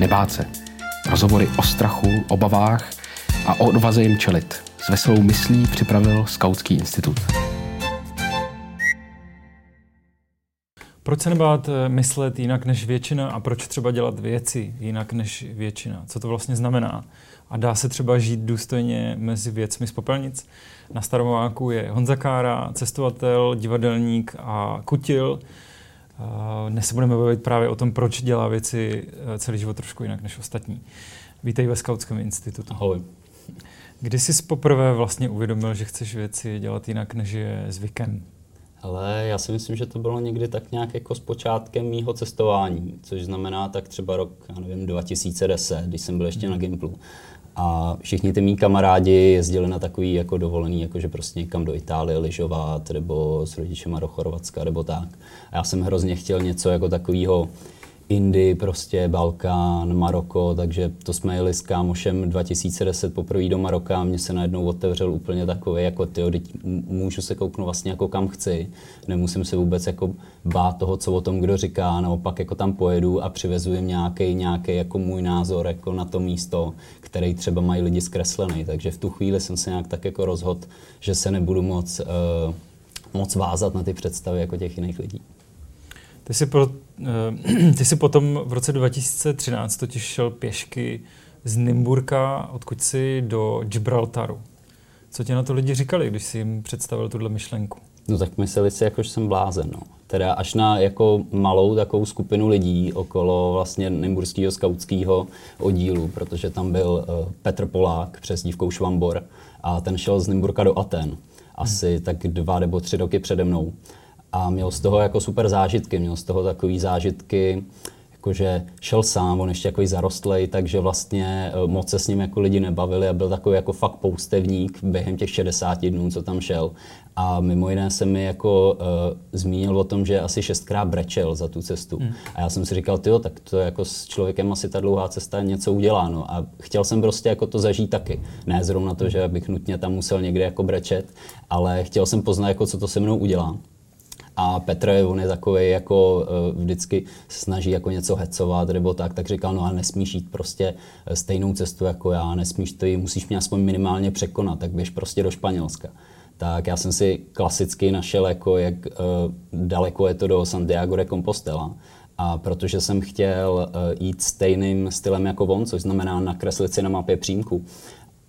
nebát se. Rozhovory o strachu, obavách a o odvaze jim čelit. S veselou myslí připravil Skautský institut. Proč se nebát eh, myslet jinak než většina a proč třeba dělat věci jinak než většina? Co to vlastně znamená? A dá se třeba žít důstojně mezi věcmi z popelnic? Na Staromáku je Honza Kára, cestovatel, divadelník a kutil. Dnes se budeme bavit právě o tom, proč dělá věci eh, celý život trošku jinak než ostatní. Vítej ve Skautském institutu. Ahoj. Kdy jsi poprvé vlastně uvědomil, že chceš věci dělat jinak, než je zvykem? Ale já si myslím, že to bylo někdy tak nějak jako s počátkem mýho cestování, což znamená tak třeba rok, já nevím, 2010, když jsem byl ještě na Gimplu. A všichni ty mý kamarádi jezdili na takový jako dovolený, jako že prostě někam do Itálie lyžovat, nebo s rodičema do Chorvatska, nebo tak. A já jsem hrozně chtěl něco jako takového Indy, prostě Balkán, Maroko, takže to jsme jeli s kámošem 2010 poprvé do Maroka a mě se najednou otevřel úplně takový, jako ty, můžu se kouknout vlastně jako kam chci, nemusím se vůbec jako bát toho, co o tom kdo říká, naopak jako tam pojedu a přivezu jim nějaký, nějaký jako můj názor jako na to místo, který třeba mají lidi zkreslený, takže v tu chvíli jsem se nějak tak jako rozhodl, že se nebudu moc, uh, moc vázat na ty představy jako těch jiných lidí. Ty jsi, pro, uh, ty jsi potom v roce 2013 totiž šel pěšky z Nymburka, odkud jsi do Gibraltaru. Co ti na to lidi říkali, když jsi jim představil tuhle myšlenku? No tak mysleli si, jako, že jsem blázen. No. Teda až na jako malou takovou skupinu lidí okolo vlastně Nymburského skautského oddílu, protože tam byl uh, Petr Polák přes dívkou Švambor a ten šel z Nymburka do Aten asi hmm. tak dva nebo tři roky přede mnou a měl z toho jako super zážitky, měl z toho takový zážitky, jakože šel sám, on ještě jako zarostlej, takže vlastně eh, moc se s ním jako lidi nebavili a byl takový jako fakt poustevník během těch 60 dnů, co tam šel. A mimo jiné se mi jako uh, zmínil o tom, že asi šestkrát brečel za tu cestu. Hmm. A já jsem si říkal, tyjo, tak to jako s člověkem asi ta dlouhá cesta něco udělá. No. A chtěl jsem prostě jako to zažít taky. Ne zrovna to, že bych nutně tam musel někde jako brečet, ale chtěl jsem poznat, jako co to se mnou udělá. A Petr, on je takový jako uh, vždycky snaží jako něco hecovat nebo tak, tak říkal, no ale nesmíš jít prostě eh, stejnou cestu jako já, nesmíš to, musíš mě aspoň minimálně překonat, tak běž prostě do Španělska. Tak já jsem si klasicky našel, jako jak uh, daleko je to do Santiago de Compostela. A protože jsem chtěl jít stejným stylem jako on, což znamená nakreslit si na mapě přímku,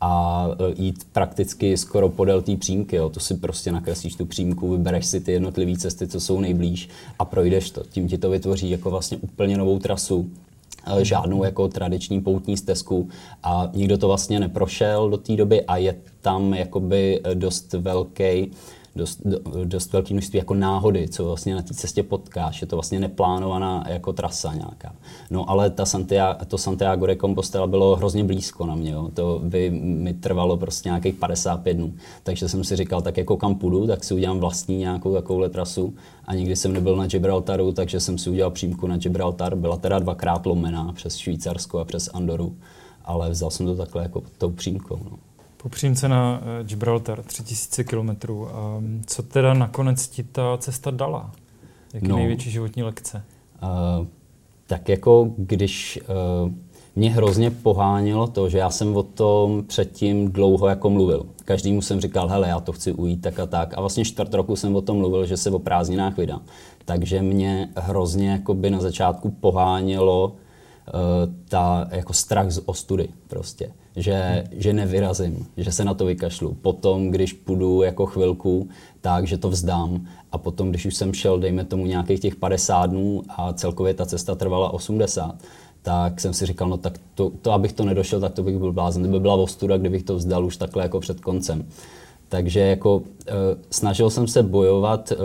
a e, jít prakticky skoro podél té přímky. Jo. To si prostě nakreslíš tu přímku, vybereš si ty jednotlivé cesty, co jsou nejblíž a projdeš to. Tím ti to vytvoří jako vlastně úplně novou trasu, e, žádnou jako tradiční poutní stezku a nikdo to vlastně neprošel do té doby a je tam jakoby dost velký dost, dost velké množství jako náhody, co vlastně na té cestě potkáš. Je to vlastně neplánovaná jako trasa nějaká. No ale ta Santiago, to Santiago de Compostela bylo hrozně blízko na mě. Jo. To by mi trvalo prostě nějakých 55 dnů. Takže jsem si říkal, tak jako kam půjdu, tak si udělám vlastní nějakou takovouhle trasu. A nikdy jsem nebyl na Gibraltaru, takže jsem si udělal přímku na Gibraltar. Byla teda dvakrát lomená přes Švýcarsko a přes Andoru. Ale vzal jsem to takhle jako tou přímkou. No. Po přímce na eh, Gibraltar, 3000 kilometrů. Co teda nakonec ti ta cesta dala? Jaký no, největší životní lekce? Uh, tak jako když uh, mě hrozně pohánilo to, že já jsem o tom předtím dlouho jako mluvil. Každému jsem říkal, hele, já to chci ujít tak a tak. A vlastně čtvrt roku jsem o tom mluvil, že se o prázdninách vydám. Takže mě hrozně jakoby na začátku pohánilo uh, ta jako strach z ostudy prostě že, že nevyrazím, že se na to vykašlu. Potom, když půjdu jako chvilku, tak, že to vzdám. A potom, když už jsem šel, dejme tomu nějakých těch 50 dnů a celkově ta cesta trvala 80, tak jsem si říkal, no tak to, to abych to nedošel, tak to bych byl blázen. To by byla ostuda, kdybych to vzdal už takhle jako před koncem. Takže jako e, snažil jsem se bojovat e,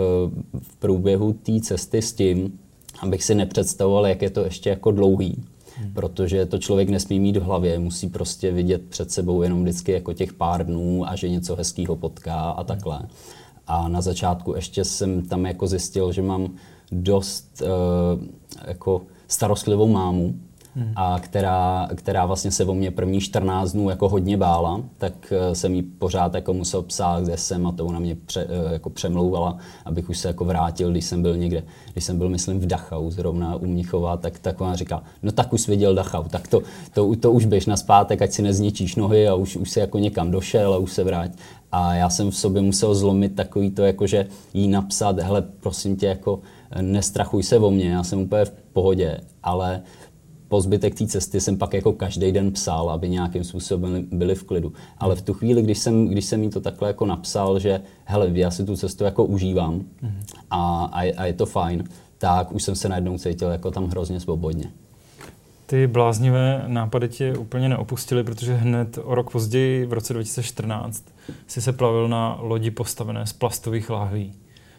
v průběhu té cesty s tím, abych si nepředstavoval, jak je to ještě jako dlouhý hmm. protože to člověk nesmí mít v hlavě, musí prostě vidět před sebou jenom vždycky jako těch pár dnů a že něco hezkého potká a takhle. A na začátku ještě jsem tam jako zjistil, že mám dost uh, jako starostlivou mámu hmm. a která, která vlastně se o mě první 14 dnů jako hodně bála, tak eh, jsem jí pořád jako musel psát, kde jsem a to ona mě pře, eh, jako přemlouvala, abych už se jako vrátil, když jsem byl někde, když jsem byl, myslím, v Dachau zrovna u Mnichova, tak, tak ona říká, no tak už viděl Dachau, tak to, to, to už běž na zpátek, ať si nezničíš nohy a už, už se jako někam došel a už se vrát. A já jsem v sobě musel zlomit takový to, jako že jí napsat, hele, prosím tě, jako nestrachuj se o mě, já jsem úplně v pohodě, ale po zbytek té cesty jsem pak jako každý den psal, aby nějakým způsobem byli v klidu. Ale v tu chvíli, když jsem, když jsem jí to takhle jako napsal, že hele, já si tu cestu jako užívám mm-hmm. a, a, a je to fajn, tak už jsem se najednou cítil jako tam hrozně svobodně. Ty bláznivé nápady tě úplně neopustily, protože hned o rok později, v roce 2014, si se plavil na lodi postavené z plastových láhví.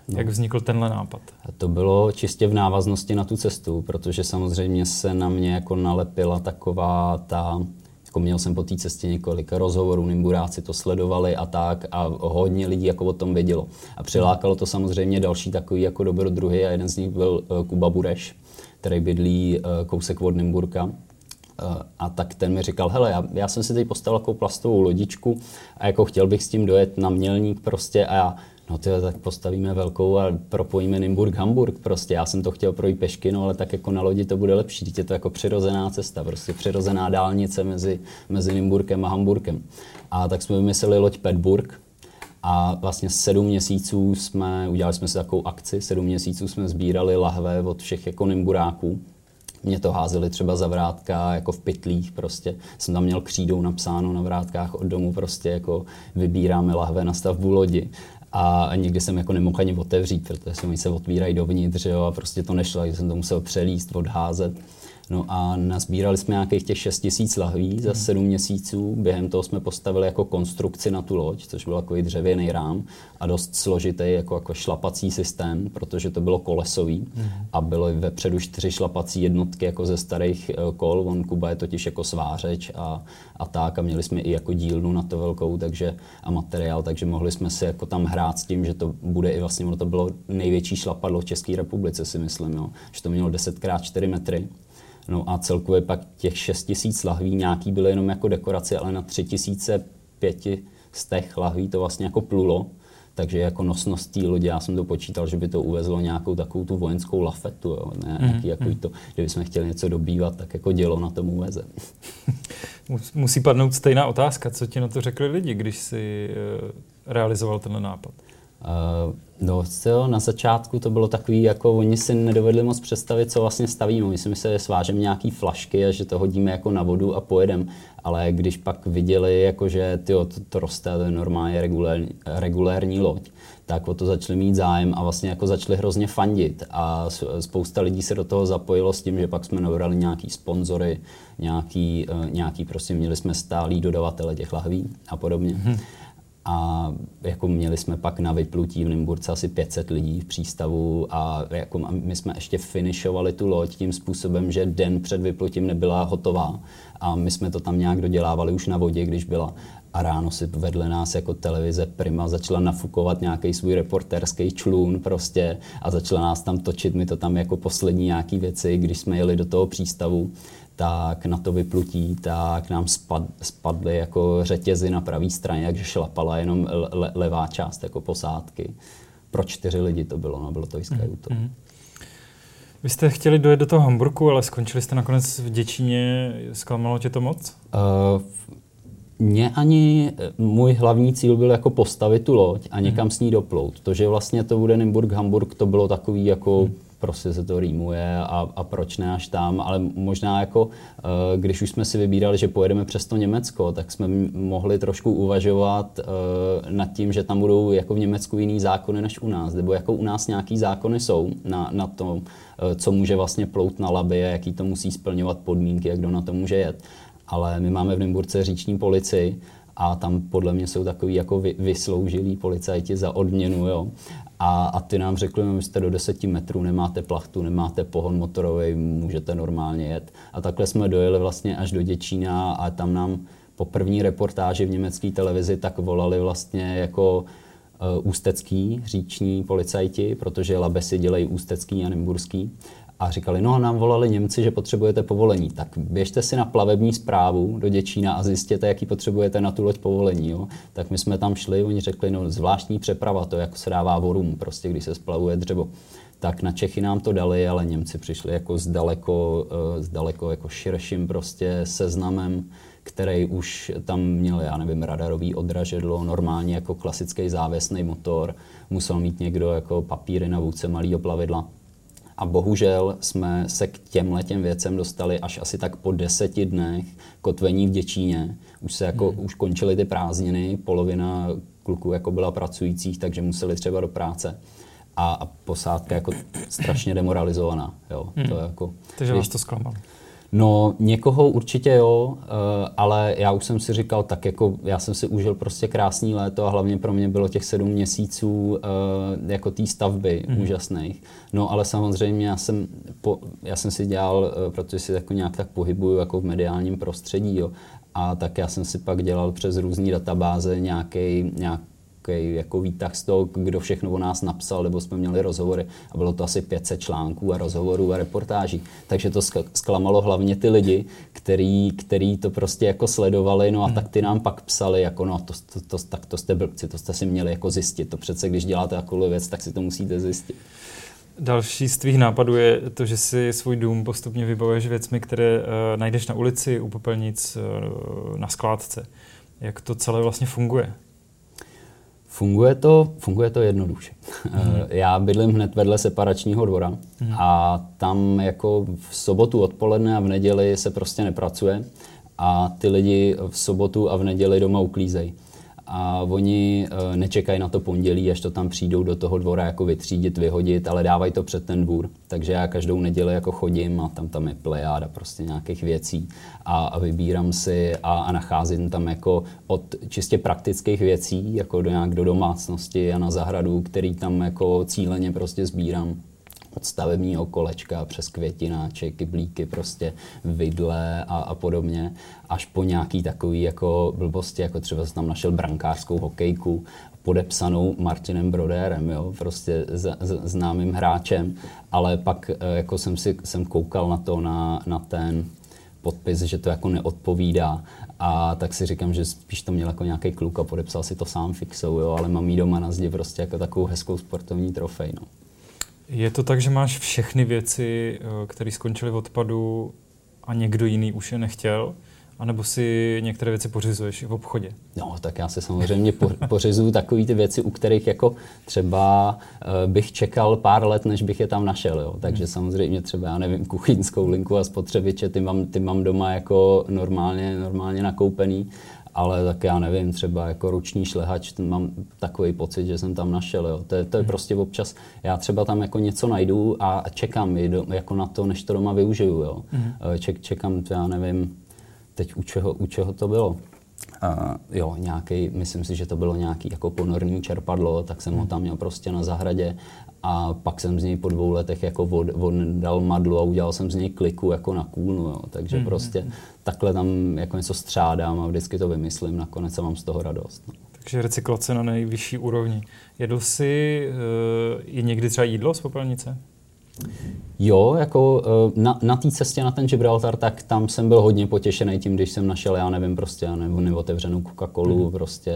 No. Jak vznikl tenhle nápad? A to bylo čistě v návaznosti na tu cestu, protože samozřejmě se na mě jako nalepila taková ta jako měl jsem po té cestě několik rozhovorů, Nimburáci to sledovali a tak a hodně lidí jako o tom vědělo. A přilákalo to samozřejmě další takový jako dobrodruhy a jeden z nich byl uh, Kuba Bureš, který bydlí uh, kousek od Nimburka. Uh, a tak ten mi říkal, hele, já, já jsem si teď postavil takovou plastovou lodičku a jako chtěl bych s tím dojet na mělník prostě a já No ty tak postavíme velkou a propojíme Nymburk Hamburg prostě. Já jsem to chtěl projít pešky, no ale tak jako na lodi to bude lepší. Teď je to jako přirozená cesta, prostě přirozená dálnice mezi, mezi Nymburkem a Hamburkem. A tak jsme vymysleli loď Petburg, a vlastně sedm měsíců jsme, udělali jsme si takovou akci, sedm měsíců jsme sbírali lahve od všech jako nimburáků. Mě to házeli třeba za vrátka, jako v pytlích prostě. Jsem tam měl křídou napsáno na vrátkách od domu prostě jako vybíráme lahve na stavbu lodi a nikdy jsem jako nemohl ani otevřít, protože se oni se otvírají dovnitř jo, a prostě to nešlo, takže jsem to musel přelíst, odházet. No a nazbírali jsme nějakých těch 6 tisíc lahví za 7 hmm. měsíců. Během toho jsme postavili jako konstrukci na tu loď, což byl takový dřevěný rám a dost složitý jako, jako šlapací systém, protože to bylo kolesový mm. a bylo vepředu čtyři šlapací jednotky jako ze starých uh, kol. On Kuba je totiž jako svářeč a, a tak a měli jsme i jako dílnu na to velkou takže, a materiál, takže mohli jsme si jako tam hrát s tím, že to bude i vlastně, ono to bylo největší šlapadlo v České republice si myslím, jo, že to mělo 10 x 4 metry No a celkově pak těch 6 tisíc lahví nějaký byly jenom jako dekorace, ale na 3500 z těch lahví to vlastně jako plulo. Takže jako nosnost té lodi, já jsem to počítal, že by to uvezlo nějakou takovou tu vojenskou lafetu, jo, ne, mm, jako mm. to, kdybychom chtěli něco dobývat, tak jako dělo na tom uveze. Musí padnout stejná otázka, co ti na to řekli lidi, když si uh, realizoval ten nápad? Uh, no, co, na začátku to bylo takový, jako oni si nedovedli moc představit, co vlastně stavíme. My si mysleli, že svážeme nějaký flašky a že to hodíme jako na vodu a pojedeme. Ale když pak viděli, jako, že tyjo, to, to roste, to je normálně regulérní, regulérní loď, tak o to začali mít zájem a vlastně jako začali hrozně fandit. A spousta lidí se do toho zapojilo s tím, že pak jsme nabrali nějaký sponzory, nějaký, uh, nějaký prostě měli jsme stálý dodavatele těch lahví a podobně. Hmm a jako měli jsme pak na vyplutí v Nymburce asi 500 lidí v přístavu a jako my jsme ještě finišovali tu loď tím způsobem, že den před vyplutím nebyla hotová. A my jsme to tam nějak dodělávali už na vodě, když byla a ráno si vedle nás jako televize Prima začala nafukovat nějaký svůj reporterský člun prostě a začala nás tam točit, my to tam jako poslední nějaký věci, když jsme jeli do toho přístavu, tak na to vyplutí, tak nám spad, spadly jako řetězy na pravé straně, takže šlapala jenom le, levá část jako posádky. Pro čtyři lidi to bylo, no, bylo to i Skyuto. Mm-hmm. Vy jste chtěli dojet do toho Hamburku, ale skončili jste nakonec v Děčíně. Zklamalo tě to moc? Uh, mě ani můj hlavní cíl byl jako postavit tu loď a někam mm. s ní doplout. To, že vlastně to bude Nymburk, Hamburg, to bylo takový jako mm prostě se to rýmuje a, a proč ne až tam, ale možná jako, eh, když už jsme si vybírali, že pojedeme přes to Německo, tak jsme mohli trošku uvažovat eh, nad tím, že tam budou jako v Německu jiný zákony než u nás, nebo jako u nás nějaký zákony jsou na, na to, eh, co může vlastně plout na labě, jaký to musí splňovat podmínky, jak kdo na to může jet. Ale my máme v Nymburce říční policii a tam podle mě jsou takový jako vy, vysloužilí policajti za odměnu, jo. A, a ty nám řekli, že jste do 10 metrů, nemáte plachtu, nemáte pohon motorový, můžete normálně jet. A takhle jsme dojeli vlastně až do Děčína a tam nám po první reportáži v německé televizi tak volali vlastně jako uh, ústecký říční policajti, protože labesy dělají ústecký a nymburský. A říkali, no nám volali Němci, že potřebujete povolení. Tak běžte si na plavební zprávu do Děčína a zjistěte, jaký potřebujete na tu loď povolení. Jo? Tak my jsme tam šli, oni řekli, no zvláštní přeprava, to jako se dává vorum, prostě když se splavuje dřevo. Tak na Čechy nám to dali, ale Němci přišli jako s daleko, eh, s daleko jako širším prostě seznamem, který už tam měl, já nevím, radarový odražedlo, normálně jako klasický závěsný motor, musel mít někdo jako papíry na vůdce malého plavidla a bohužel jsme se k těm letěm věcem dostali až asi tak po deseti dnech kotvení v Děčíně. Už se jako, hmm. už končily ty prázdniny, polovina kluků jako byla pracujících, takže museli třeba do práce. A, a posádka jako strašně demoralizovaná. Jo. Hmm. To jako, takže vás to zklamalo. No, někoho určitě jo, eh, ale já už jsem si říkal, tak jako já jsem si užil prostě krásný léto a hlavně pro mě bylo těch sedm měsíců eh, jako té stavby mm. úžasných. No, ale samozřejmě já jsem, po, já jsem si dělal, eh, protože si jako nějak tak pohybuju jako v mediálním prostředí, jo, a tak já jsem si pak dělal přes různé databáze nějaký, nějak, takový jako výtah z toho, kdo všechno o nás napsal, nebo jsme měli rozhovory a bylo to asi 500 článků a rozhovorů a reportáží. Takže to zklamalo hlavně ty lidi, který, který to prostě jako sledovali, no a hmm. tak ty nám pak psali, jako no to, to, to, tak to jste blbci, to jste si měli jako zjistit. To přece, když děláte takovou věc, tak si to musíte zjistit. Další z tvých nápadů je to, že si svůj dům postupně vybavuješ věcmi, které uh, najdeš na ulici, u popelnic, uh, na skládce. Jak to celé vlastně funguje? Funguje to, funguje to jednoduše. Mm. Já bydlím hned vedle separačního dvora mm. a tam jako v sobotu odpoledne a v neděli se prostě nepracuje a ty lidi v sobotu a v neděli doma uklízejí a oni uh, nečekají na to pondělí, až to tam přijdou do toho dvora jako vytřídit, vyhodit, ale dávají to před ten dvůr. Takže já každou neděli jako chodím a tam tam je plejáda prostě nějakých věcí a, a vybírám si a, a nacházím tam jako od čistě praktických věcí, jako do nějak do domácnosti a na zahradu, který tam jako cíleně prostě sbírám od stavebního kolečka přes květináče, kyblíky, prostě vidle a, a podobně, až po nějaký takový jako blbosti, jako třeba jsem tam našel brankářskou hokejku podepsanou Martinem Brodérem, jo, prostě z, z, známým hráčem, ale pak eh, jako jsem si jsem koukal na to, na, na ten podpis, že to jako neodpovídá a tak si říkám, že spíš to měl jako nějaký kluk a podepsal si to sám fixou, jo, ale mám jí doma na zdi prostě jako takovou hezkou sportovní trofej, no. Je to tak, že máš všechny věci, eh, které skončily v odpadu a někdo jiný už je nechtěl? A nebo si některé věci pořizuješ v obchodě? No, tak já si samozřejmě pořizuju takové ty věci, u kterých jako třeba uh, bych čekal pár let, než bych je tam našel. Jo. Takže hmm. samozřejmě třeba, já nevím, kuchyňskou linku a spotřebiče, ty mám, ty mám doma jako normálně, normálně nakoupený ale tak já nevím, třeba jako ruční šlehač, mám takový pocit, že jsem tam našel. Jo. To, je, to je hmm. prostě občas, já třeba tam jako něco najdu a čekám jako na to, než to doma využiju. Jo. Mm. Ček, čekám, já nevím, teď u čeho, u čeho to bylo. Uh, jo, nějaký, myslím si, že to bylo nějaký jako ponorný čerpadlo, tak jsem ho hmm. tam měl prostě na zahradě a pak jsem z něj po dvou letech jako od, dal madlu a udělal jsem z něj kliku jako na kůlnu, jo. takže mm, prostě mm. takhle tam jako něco střádám a vždycky to vymyslím nakonec a mám z toho radost. No. Takže recyklace na nejvyšší úrovni. Jedl jsi uh, i někdy třeba jídlo z popelnice? Jo, jako eh, na, na té cestě na ten Gibraltar, tak tam jsem byl hodně potěšený tím, když jsem našel, já nevím, prostě nebo neotevřenou Coca-Colu, mm. prostě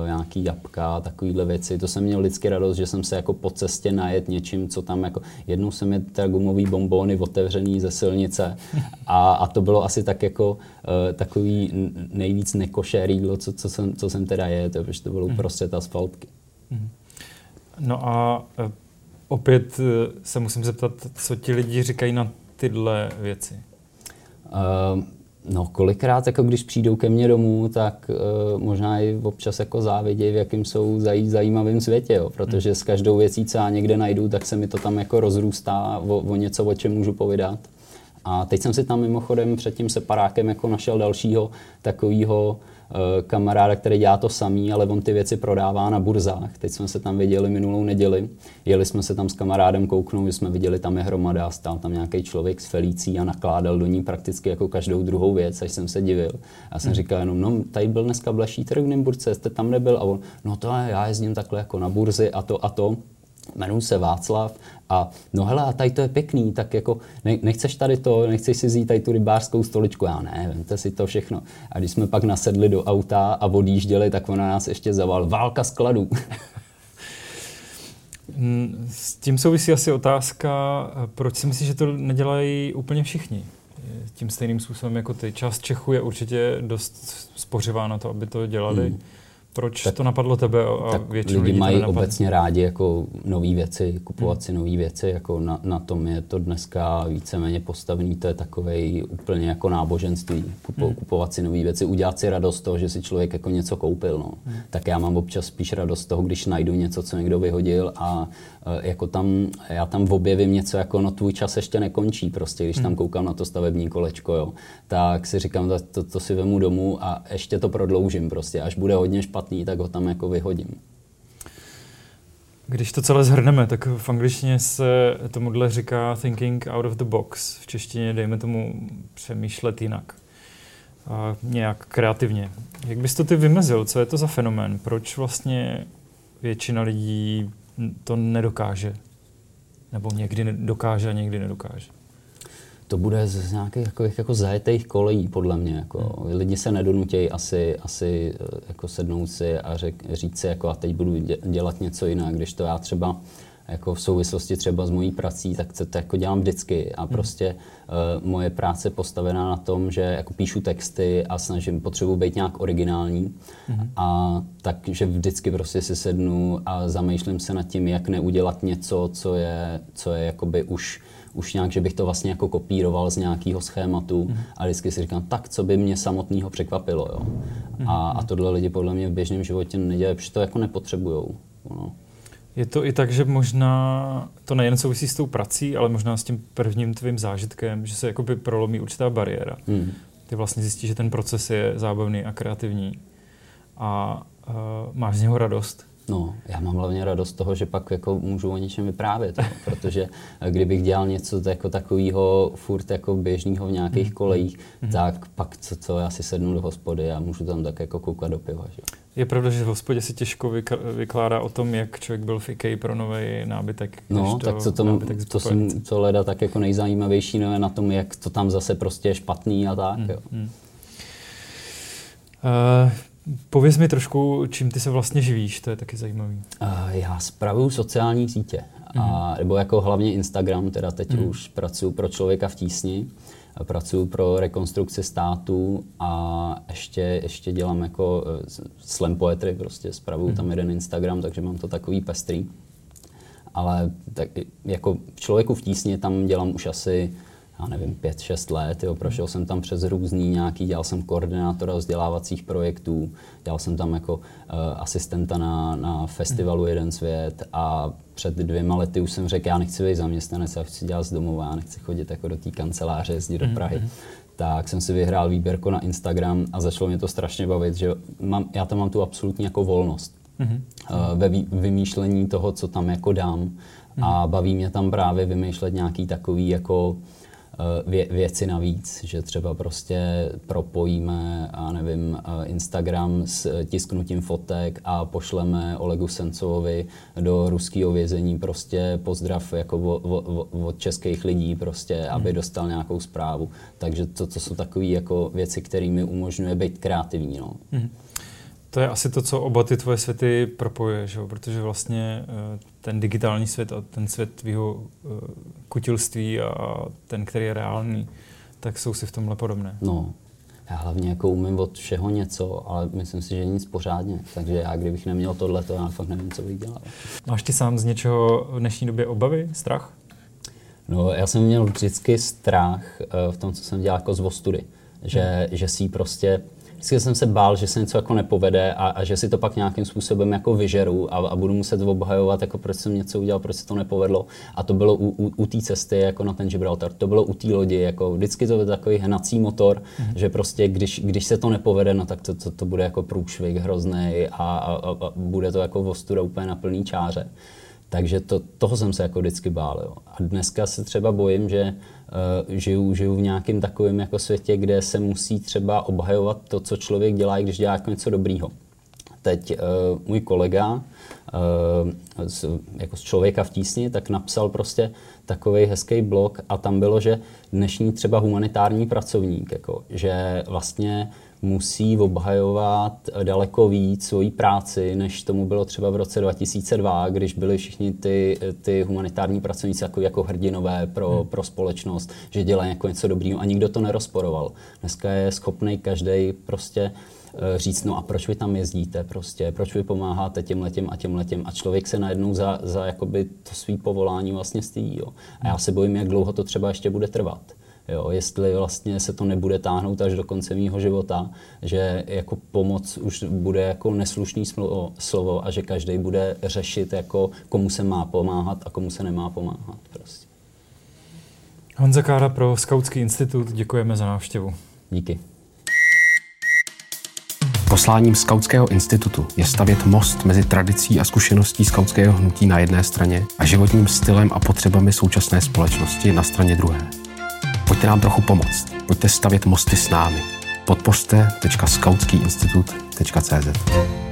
uh, nějaký jabka, takovýhle věci. To jsem měl vždycky radost, že jsem se jako po cestě najet něčím, co tam jako, jednou jsem je teda gumový bombóny otevřený ze silnice a, a to bylo asi tak jako uh, takový nejvíc nekošer jídlo, co, co, jsem, co jsem teda je, to, protože to bylo mm. uprostřed asfaltky. Mm. No a Opět eh, se musím zeptat, co ti lidi říkají na tyhle věci. Uh, no, kolikrát, jako když přijdou ke mně domů, tak uh, možná i občas jako závidějí, v jakým jsou zaj, zajímavém světě, jo, protože s každou věcí, co já někde najdu, tak se mi to tam jako rozrůstá o, o něco, o čem můžu povídat. A teď jsem si tam mimochodem před tím separákem jako našel dalšího takového Eh, kamaráda, který dělá to samý, ale on ty věci prodává na burzách. Teď jsme se tam viděli minulou neděli. Jeli jsme se tam s kamarádem kouknout, že jsme viděli, tam je hromada, stál tam nějaký člověk s felicí a nakládal do ní prakticky jako každou druhou věc, až jsem se divil. Já jsem hmm. říkal jenom, no tady byl dneska bleší trh v Nymburce, jste tam nebyl? A on, no to je, já jezdím takhle jako na burzy a to a to. Jmenuji se Václav A no hele, a tady to je pěkný, tak jako ne, nechceš tady to, nechceš si vzít tady tu rybářskou stoličku, já ne, vemte si to všechno. A když jsme pak nasedli do auta a odjížděli, tak ona nás ještě zaval, válka skladů. S tím souvisí asi otázka, proč si myslíš, že to nedělají úplně všichni? Tím stejným způsobem jako ty. Část Čechů je určitě dost spořivá na to, aby to dělali. Hmm. Proč tak, to napadlo tebe a tak většinu lidi lidí mají obecně rádi jako nové věci, kupovat hmm. si nové věci, jako na, na tom je to dneska víceméně postavený, to je takový úplně jako náboženství, kupo, hmm. kupovat si nové věci, udělat si radost toho, že si člověk jako něco koupil. No. Hmm. Tak já mám občas spíš radost toho, když najdu něco, co někdo vyhodil a Eh, jako tam, já tam objevím něco jako, no tvůj čas ještě nekončí prostě, když tam hmm. koukám na to stavební kolečko, jo, tak si říkám, to, to, to si vemu domů a ještě to prodloužím prostě, až bude hodně špatný, tak ho tam jako vyhodím. Když to celé zhrneme, tak v angličtině se tomuhle říká thinking out of the box. V češtině dejme tomu přemýšlet jinak. A nějak kreativně. Jak bys to ty vymezil? Co je to za fenomén? Proč vlastně většina lidí to nedokáže. Nebo někdy dokáže a někdy nedokáže. To bude z nějakých jako, jako zajetých kolejí, podle mě. Jako. Hmm. Lidi se nedonutějí asi, asi eh, jako sednout si a řek, říct si, jako, a teď budu dělat něco jinak, když to já třeba jako v souvislosti třeba s mojí prací, tak to, to jako dělám vždycky a hmm. prostě uh, moje práce je postavená na tom, že jako píšu texty a snažím, potřebuji být nějak originální mm. a takže vždycky prostě si sednu a zamýšlím se nad tím, jak neudělat něco, co je, co je jakoby už už nějak, že bych to vlastně jako kopíroval z nějakého schématu mm. a vždycky si říkám, tak co by mě samotného překvapilo, jo. Mm. A, a tohle lidi podle mě v běžném životě nedělají, protože to jako nepotřebujou. No. Je to i tak, že možná to nejen souvisí s tou prací, ale možná s tím prvním tvým zážitkem, že se jakoby prolomí určitá bariéra. Hmm. Ty vlastně zjistíš, že ten proces je zábavný a kreativní a uh, máš z něho radost. No, já mám hlavně radost toho, že pak jako můžu o něčem vyprávět, protože kdybych dělal něco jako takového furt jako běžného v nějakých mm. kolejích, mm. tak pak co, co, já si sednu do hospody a můžu tam tak jako koukat do piva. Že? Je pravda, že v hospodě se těžko vykládá o tom, jak člověk byl v IKEA pro nový nábytek. No, tak to, tom, to jsem to leda tak jako nejzajímavější no, na tom, jak to tam zase prostě je špatný a tak. Mm. Jo. Mm. Uh, Pověz mi trošku, čím ty se vlastně živíš, to je taky zajímavý. Uh, já spravuju sociální sítě, mm. a, mhm. nebo jako hlavně Instagram, teda teď mm. už pracuji pro člověka v tísni, pracuji pro rekonstrukci státu a ještě, ještě dělám jako uh, slam poetry, prostě spravuju mm. tam jeden Instagram, takže mám to takový pestrý. Ale tak, jako člověku v tísni tam dělám už asi já nevím, pět, šest let. Jo. Prošel jsem tam přes různý nějaký, dělal jsem koordinátora vzdělávacích projektů, dělal jsem tam jako uh, asistenta na, na festivalu Jeden svět a před dvěma lety už jsem řekl, já nechci být zaměstnanec, já chci dělat z domova, já nechci chodit jako do té kanceláře, jezdit do mhm, Prahy. Mm-hmm. Tak jsem si vyhrál výběrko na Instagram a začalo mě to strašně bavit, že mám, já tam mám tu absolutní jako volnost mm-hmm. uh, ve vý, vymýšlení toho, co tam jako dám. Mm-hmm. A baví mě tam právě vymýšlet nějaký takový jako vě, věci navíc, že třeba prostě propojíme, a nevím, eh, Instagram s tisknutím fotek a pošleme Olegu Sencovovi do ruského vězení prostě pozdrav jako od českých lidí prostě, hmm. aby dostal nějakou zprávu. Takže to, to jsou takové jako věci, které mi umožňuje být kreativní. No. Hmm. To je asi to, co oba ty tvoje světy propojuje, že? protože vlastně eh, ten digitální svět a ten svět tvýho eh, kutilství a ten, který je reálný, tak jsou si v tomhle podobné. No, já hlavně jako umím od všeho něco, ale myslím si, že nic pořádně. Takže já, kdybych neměl tohle, to já fakt nevím, co bych dělal. Máš ty sám z něčeho v dnešní době obavy, strach? No, já jsem měl vždycky strach eh, v tom, co jsem dělal jako z vostudy. Že, hmm. že si prostě vždycky jsem se bál, že se něco jako nepovede a, a že si to pak nějakým způsobem jako vyžeru a, a budu muset obhajovat, jako proč jsem něco udělal, proč se to nepovedlo. A to bylo u, u, u té cesty jako na ten Gibraltar, to bylo u té lodi, jako vždycky to byl takový hnací motor, mm-hmm. že prostě když, když se to nepovede, no tak to, to, to bude jako průšvih hrozný a, a, a, bude to jako vostuda úplně na plný čáře. Takže to, toho jsem se jako vždycky bál. Jo. A dneska se třeba bojím, že uh, žiju, žiju v nějakém takovém jako světě, kde se musí třeba obhajovat to, co člověk dělá, když dělá jako něco dobrýho. Teď uh, můj kolega uh, z, jako z člověka v tísni, tak napsal prostě takový hezký blog a tam bylo, že dnešní třeba humanitární pracovník, jako, že vlastně musí obhajovat daleko víc svoji práci, než tomu bylo třeba v roce 2002, když byli všichni ty, ty humanitární pracovníci jako, jako hrdinové pro, hmm. pro společnost, že dělají jako něco dobrého a nikdo to nerozporoval. Dneska je schopný každý prostě eh, říct, no a proč vy tam jezdíte prostě, proč vy pomáháte těm letem a těm letem a člověk se najednou za, za jakoby to svý povolání vlastně stydí. Jo. A já se bojím, jak dlouho to třeba ještě bude trvat. Jo, jestli vlastně se to nebude táhnout až do konce mého života, že jako pomoc už bude jako neslušný slovo, slovo a že každý bude řešit, jako komu se má pomáhat a komu se nemá pomáhat. Prostě. Honza Kára pro Skautský institut, děkujeme za návštěvu. Díky. Posláním Skautského institutu je stavět most mezi tradicí a zkušeností skautského hnutí na jedné straně a životním stylem a potřebami současné společnosti na straně druhé. Pojďte nám trochu pomoct. Pojďte stavět mosty s námi. Podpořte.skautskýinstitut.cz